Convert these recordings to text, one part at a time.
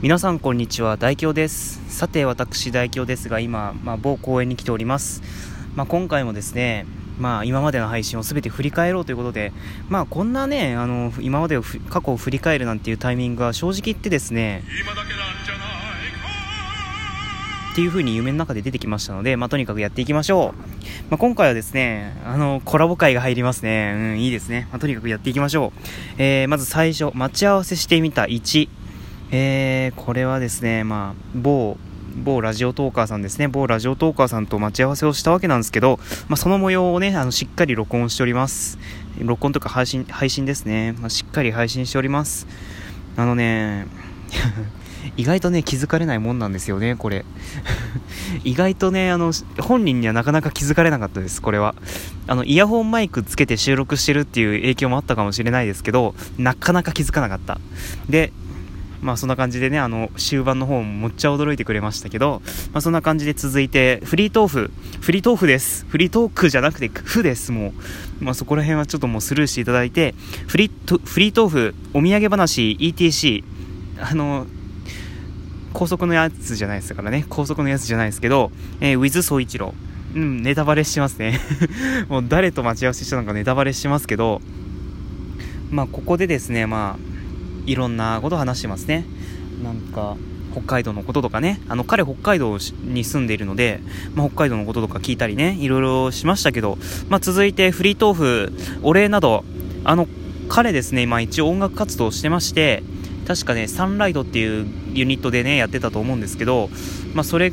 皆さんこんにちは。大京です。さて私大京ですが今、まあ、某公園に来ております、まあ、今回もですねまあ、今までの配信を全て振り返ろうということで、まあ、こんなねあの今までを過去を振り返るなんていうタイミングは正直言ってですねっていう風に夢の中で出てきましたので、まあ、とにかくやっていきましょう、まあ、今回はですねあのコラボ会が入りますね。うんいいですね、まあ、とにかくやっていきましょう、えー、まず最初待ち合わせしてみた1えー、これはですね、まあ、某、某ラジオトーカーさんですね、某ラジオトーカーさんと待ち合わせをしたわけなんですけど、まあ、その模様をね、あの、しっかり録音しております。録音とか配信、配信ですね。まあ、しっかり配信しております。あのね、意外とね、気づかれないもんなんですよね、これ。意外とね、あの、本人にはなかなか気づかれなかったです、これは。あの、イヤホンマイクつけて収録してるっていう影響もあったかもしれないですけど、なかなか気づかなかった。で、まあそんな感じでね、あの、終盤の方もむっちゃ驚いてくれましたけど、まあそんな感じで続いて、フリートーフ、フリートーフです。フリートークじゃなくて、フです、もう。まあそこら辺はちょっともうスルーしていただいて、フリート、フリートーフ、お土産話、ETC、あの、高速のやつじゃないですからね、高速のやつじゃないですけど、えー、ウィズ総一郎。うん、ネタバレしますね。もう誰と待ち合わせしたのかネタバレしますけど、まあここでですね、まあ、いろんなこと話してますね。なんか、北海道のこととかね、あの、彼北海道に住んでいるので、まあ、北海道のこととか聞いたりね、いろいろしましたけど、まあ、続いてフリートーフ、お礼など、あの、彼ですね、今一応音楽活動してまして、確かね、サンライドっていうユニットでね、やってたと思うんですけど、まあ、それ、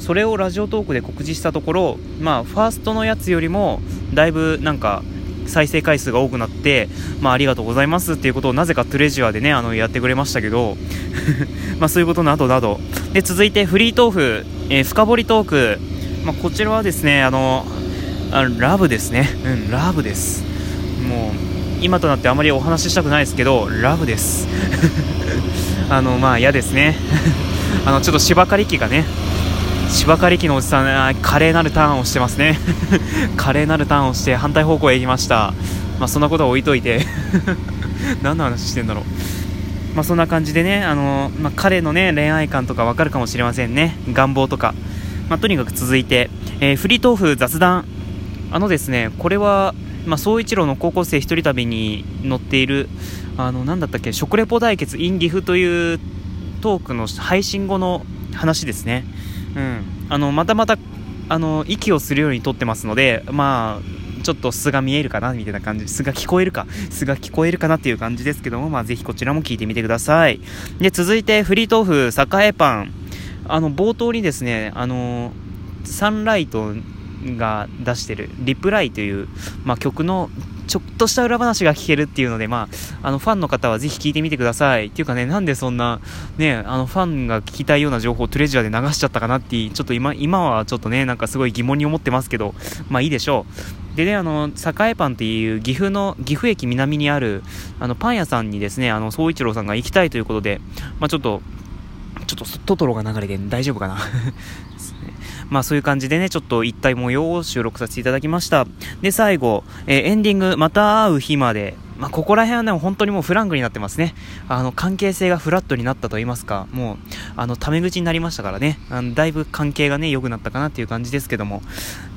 それをラジオトークで告示したところ、まあ、ファーストのやつよりも、だいぶなんか、再生回数が多くなって、まあ、ありがとうございますっていうことをなぜかトレジュアでね、あの、やってくれましたけど、まあ、そういうことなどなど。で、続いてフリートーク、えー、深掘りトーク。まあ、こちらはですね、あの、あラブですね。うん、ラブです。もう、今となってあまりお話ししたくないですけど、ラブです。あの、まあ、嫌ですね。あの、ちょっと芝刈り機がね、芝刈り機のおじさん、華麗なるターンをしてますね。華麗なるターンをして反対方向へ行きました。まあ、そんなことは置いといて 何の話してんだろう。まあ、そんな感じでね、あのまあ、彼のね、恋愛観とかわかるかもしれませんね。願望とか。まあ、とにかく続いて、えー、フリートーフ雑談。あのですね、これは、まあ、総一郎の高校生一人旅に乗っている、あの、なだったっけ、食レポ対決 in 岐阜というトークの配信後の話ですね。うん、あのまたまたあの息をするように撮ってますので、まあ、ちょっと素が見えるかなみたいな感じ、素が聞こえるか、素が聞こえるかなっていう感じですけども、まあ、ぜひこちらも聞いてみてください。で、続いて、フリートーフ、栄パン。あの、冒頭にですね、あの、サンライトが出してる、リプライという、まあ、曲のちょっとした裏話が聞けるっていうので、まあ、あの、ファンの方はぜひ聞いてみてください。っていうかね、なんでそんな、ね、あの、ファンが聞きたいような情報をトレジャーで流しちゃったかなって、ちょっと今、今はちょっとね、なんかすごい疑問に思ってますけど、まあいいでしょう。でね、あの、栄パンっていう岐阜の、岐阜駅南にある、あの、パン屋さんにですね、あの、総一郎さんが行きたいということで、まあちょっと、ちょっとトトロが流れて大丈夫かな？まあそういう感じでね、ちょっと一体模様を収録させていただきました。で、最後、えー、エンディング、また会う日まで、まあ、ここら辺はね、本当にもうフランクになってますね。あの、関係性がフラットになったと言いますか、もう、あの、タメ口になりましたからね、あのだいぶ関係がね、良くなったかなっていう感じですけども、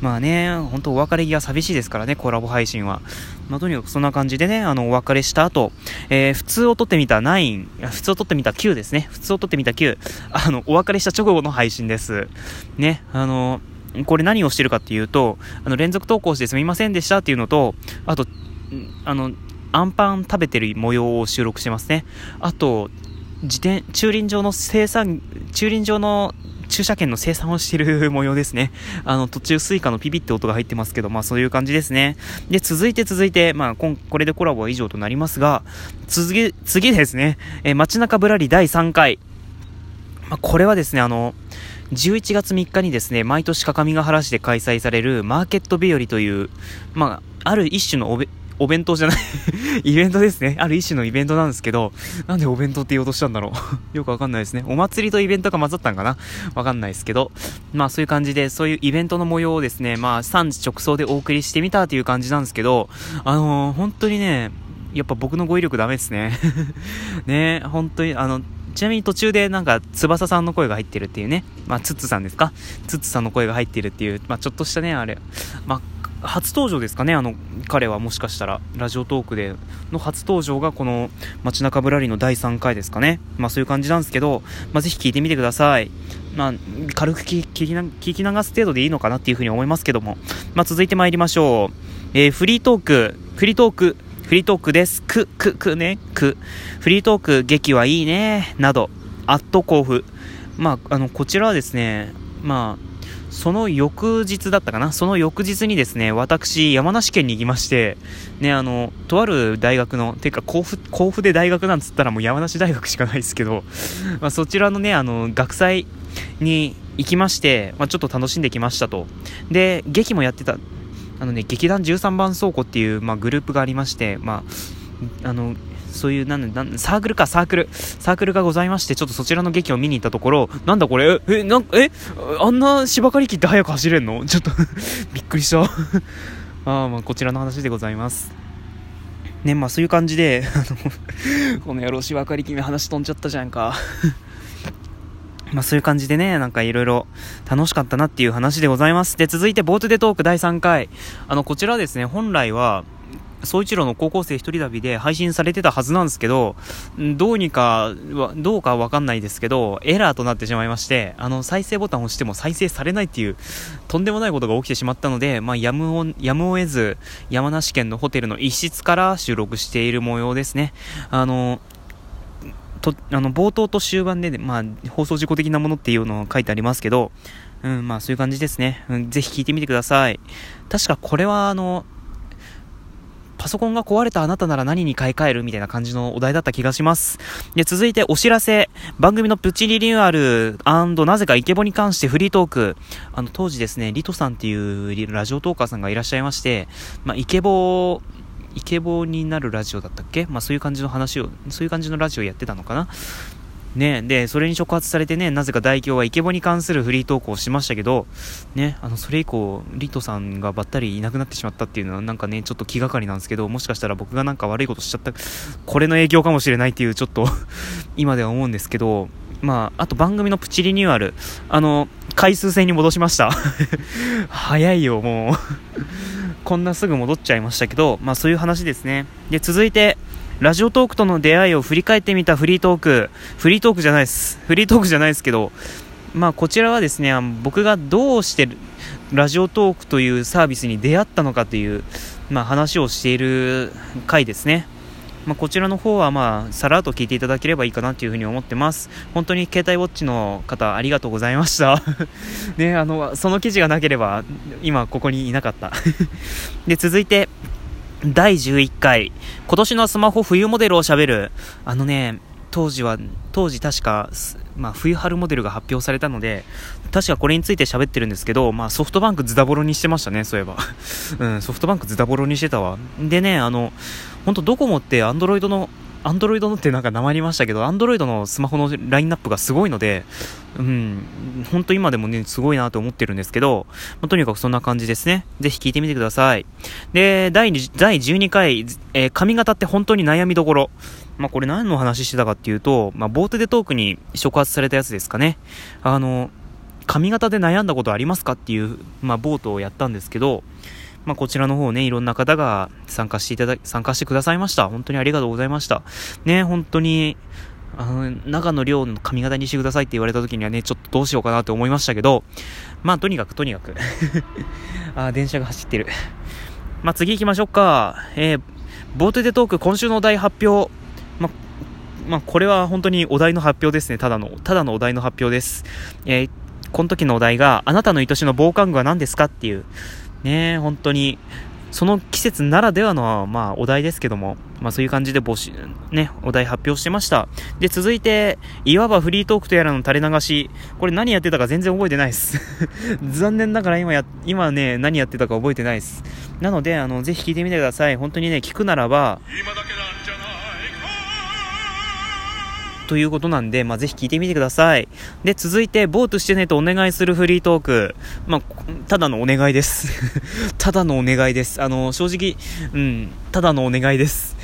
まあね、本当お別れ際寂しいですからね、コラボ配信は。まあ、とにかくそんな感じでね、あの、お別れした後、えー、普通を撮ってみた9、普通を撮ってみた9ですね、普通を撮ってみた9、あの、お別れした直後の配信です。ね、あの、これ何をしてるかっていうと、あの、連続投稿してすみませんでしたっていうのと、あと、あの、アンパン食べてる模様を収録してますね。あと、自転、駐輪場の精算、駐輪場の駐車券の精算をしている模様ですね。あの、途中スイカのピピって音が入ってますけど、まあそういう感じですね。で、続いて続いて、まあここれでコラボは以上となりますが、次、次ですね、えー、街中ぶらり第3回。まあこれはですね、あの、11月3日にですね、毎年各務原市で開催されるマーケット日和という、まあ、ある一種のおべ、お弁当じゃない。イベントですね。ある一種のイベントなんですけど、なんでお弁当って言おうとしたんだろう。よくわかんないですね。お祭りとイベントが混ざったんかな。わかんないですけど、まあそういう感じで、そういうイベントの模様をですね、まあ3時直送でお送りしてみたという感じなんですけど、あのー、本当にね、やっぱ僕の語彙力ダメですね。ね本当に、あの、ちなみに途中でなんか翼さんの声が入ってるっていうね、まあ、ツッツさんですか？ツッツさんの声が入ってるっていう、まあ、ちょっとしたね、あれ、まあ、初登場ですかね、あの彼はもしかしたら、ラジオトークでの初登場がこの街中ぶらりの第3回ですかね、まあそういう感じなんですけど、まあ、ぜひ聞いてみてください。まあ、軽く聞き聞き流す程度でいいのかなっていうふうに思いますけども、まあ、続いて参りましょう。えー、フリートーク、フリートーク、フリートークです。く、く、くね、く。フリートーク、劇はいいね、など、アット甲府。まあ、あの、こちらはですね、まあ、その翌日だったかな？その翌日にですね、私、山梨県に行きまして、ね、あの、とある大学の、てか、甲府、甲府で大学なんつったらもう山梨大学しかないですけど、まあ、そちらのね、あの、学祭に行きまして、まあ、ちょっと楽しんできましたと。で、劇もやってた、あのね、劇団13番倉庫っていう、まあ、グループがありまして、まあ、あの、そういう、なんなんサークルか、サークル。サークルがございまして、ちょっとそちらの劇を見に行ったところ、なんだこれ、え、なんえ、あんな芝刈り機って早く走れんの？ちょっとびっくりした ああ、まあ、こちらの話でございます。ね、まあそういう感じで、あの、この野郎芝刈り機の話飛んじゃったじゃんかまあそういう感じでね、なんかいろいろ楽しかったなっていう話でございます。で、続いてボートでトーク第3回。あの、こちらですね、本来は、総一郎の高校生一人旅で配信されてたはずなんですけど、どうにか、どうかわかんないですけど、エラーとなってしまいまして、あの、再生ボタンを押しても再生されないっていう、とんでもないことが起きてしまったので、まあ、やむを、やむを得ず、山梨県のホテルの一室から収録している模様ですね。あの、と、あの、冒頭と終盤で、まあ、放送事故的なものっていうのを書いてありますけど、うん、まあそういう感じですね。うん、ぜひ聞いてみてください。確かこれはあの、パソコンが壊れたあなたなら何に買い替えるみたいな感じのお題だった気がします。で、続いてお知らせ。番組のプチリニューアルなぜかイケボに関してフリートーク。あの、当時ですね、リトさんっていうラジオトーカーさんがいらっしゃいまして、まあ、イケボイケボになるラジオだったっけ？まあそういう感じの話を、そういう感じのラジオやってたのかな？ね、で、それに触発されてね、なぜか大京はイケボに関するフリートークをしましたけど、ね、あの、それ以降、リトさんがばったりいなくなってしまったっていうのは、なんかね、ちょっと気がかりなんですけど、もしかしたら僕がなんか悪いことしちゃった、これの影響かもしれないっていう、ちょっと 今では思うんですけど、まあ、あと番組のプチリニューアル、あの、回数制に戻しました。早いよ、もう こんなすぐ戻っちゃいましたけど、まあそういう話ですね。で、続いて、ラジオトークとの出会いを振り返ってみたフリートーク。フリートークじゃないです。フリートークじゃないですけど、まあこちらはですね、僕がどうしてラジオトークというサービスに出会ったのかという、まあ話をしている回ですね。まあ、こちらの方はまあさらっと聞いていただければいいかなというふうに思ってます本当に携帯ウォッチの方ありがとうございました ねあのその記事がなければ今ここにいなかった で続いて第11回。今年のスマホ冬モデルをしゃべる。あのね当時は当時確か、まあ、冬春モデルが発表されたので確かこれについて喋ってるんですけど、まあ、ソフトバンクズダボロにしてましたねそういえば。うんソフトバンクズダボロにしてたわ。でねあの本当ドコモってアンドロイドのアンドロイドのってなんか名前りましたけど、アンドロイドのスマホのラインナップがすごいので、うん、本当今でもね、すごいなと思ってるんですけど、まあ、とにかくそんな感じですね。ぜひ聞いてみてください。で、第第12回、えー、髪型って本当に悩みどころ。まあ、これ何の話してたかっていうと、まあ、ボートでトークに触発されたやつですかね。あの、髪型で悩んだことありますかっていう、まあ、ボートをやったんですけど、まあ、こちらの方ね、いろんな方が参加していただ、参加してくださいました。本当にありがとうございました。ね、本当に、あの、長野亮の髪型にしてくださいって言われた時にはね、ちょっとどうしようかなと思いましたけど、まあ、とにかくとにかく あ、電車が走ってる。まあ、次行きましょうか。えー、ボートでトーク今週のお題発表。まあ、まあ、これは本当にお題の発表ですね。ただの、ただのお題の発表です。えー、この時のお題が、あなたの愛しの防寒具は何ですかっていう、ね本当に、その季節ならではの、まあ、お題ですけども、まあ、そういう感じで募集、ね、お題発表してました。で、続いて、いわばフリートークとやらの垂れ流し。これ何やってたか全然覚えてないです。残念ながら今や、今ね、何やってたか覚えてないです。なので、あの、ぜひ聞いてみてください。本当にね、聞くならば、ということなんで、まあ、ぜひ聞いてみてください。で、続いて、ボートしてねとお願いするフリートーク。まあ、ただのお願いです。ただのお願いです。あの、正直、うん、ただのお願いです。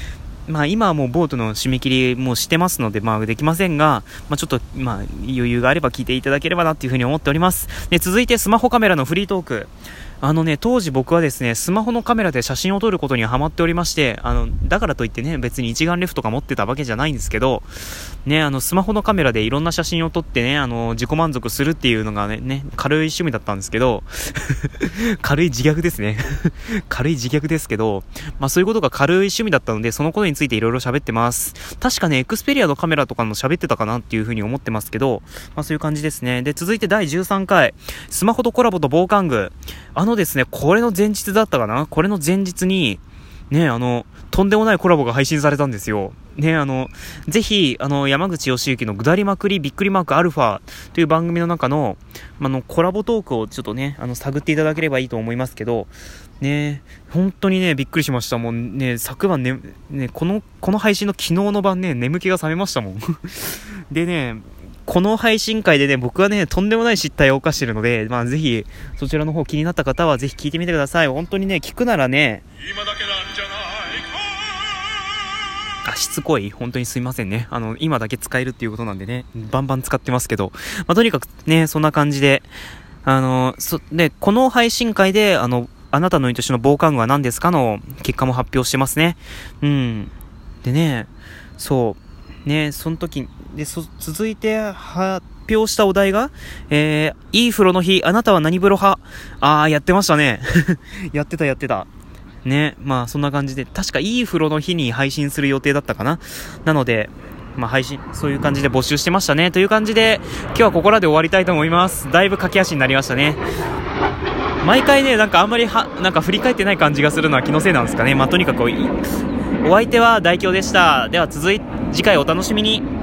まあ今はもうボートの締め切りもしてますので、まあできませんが、まあちょっと、まあ余裕があれば聞いていただければなっていうふうに思っております。で、続いてスマホカメラのフリートーク。あのね、当時僕はですね、スマホのカメラで写真を撮ることにはハマっておりまして、あの、だからといってね、別に一眼レフとか持ってたわけじゃないんですけど、ね、あの、スマホのカメラでいろんな写真を撮ってね、あの、自己満足するっていうのがね、ね軽い趣味だったんですけど、軽い自虐ですね。軽い自虐ですけど、まあそういうことが軽い趣味だったので、そのことについていろいろ喋ってます。確かね、エクスペリアのカメラとかも喋ってたかなっていうふうに思ってますけど、まあそういう感じですね。で、続いて第13回、スマホとコラボと防寒具。あのですね、これの前日だったかな？これの前日に、ね、あの、とんでもないコラボが配信されたんですよ。ね、あの、ぜひ、あの、山口義行のぐだりまくりびっくりマークアルファという番組の中の、あの、コラボトークをちょっとね、あの、探っていただければいいと思いますけど、ね、本当にね、びっくりしました。もうね、昨晩ね、ね、この、この配信の昨日の晩ね、眠気が覚めましたもん。でね、この配信会でね、僕はね、とんでもない失態を犯してるので、まあぜひ、そちらの方気になった方はぜひ聞いてみてください。本当にね、聞くならね、今だけなんじゃないあ、しつこい本当にすいませんね。あの、今だけ使えるっていうことなんでね、バンバン使ってますけど、まあとにかくね、そんな感じで、あの、そ、で、この配信会で、あの、あなたの愛しの防寒具は何ですかの結果も発表してますね。うん。でね、そう。ね、その時、で、そ、続いて発表したお題が、えー、いい風呂の日、あなたは何風呂派？あー、やってましたね。やってたやってた。ね、まあそんな感じで、確かいい風呂の日に配信する予定だったかな。なので、まあ配信、そういう感じで募集してましたね。という感じで、今日はここらで終わりたいと思います。だいぶ駆け足になりましたね。毎回ね、なんかあんまりは、なんか振り返ってない感じがするのは気のせいなんですかね。まあとにかく、お相手は代表でした。では続い、次回お楽しみに。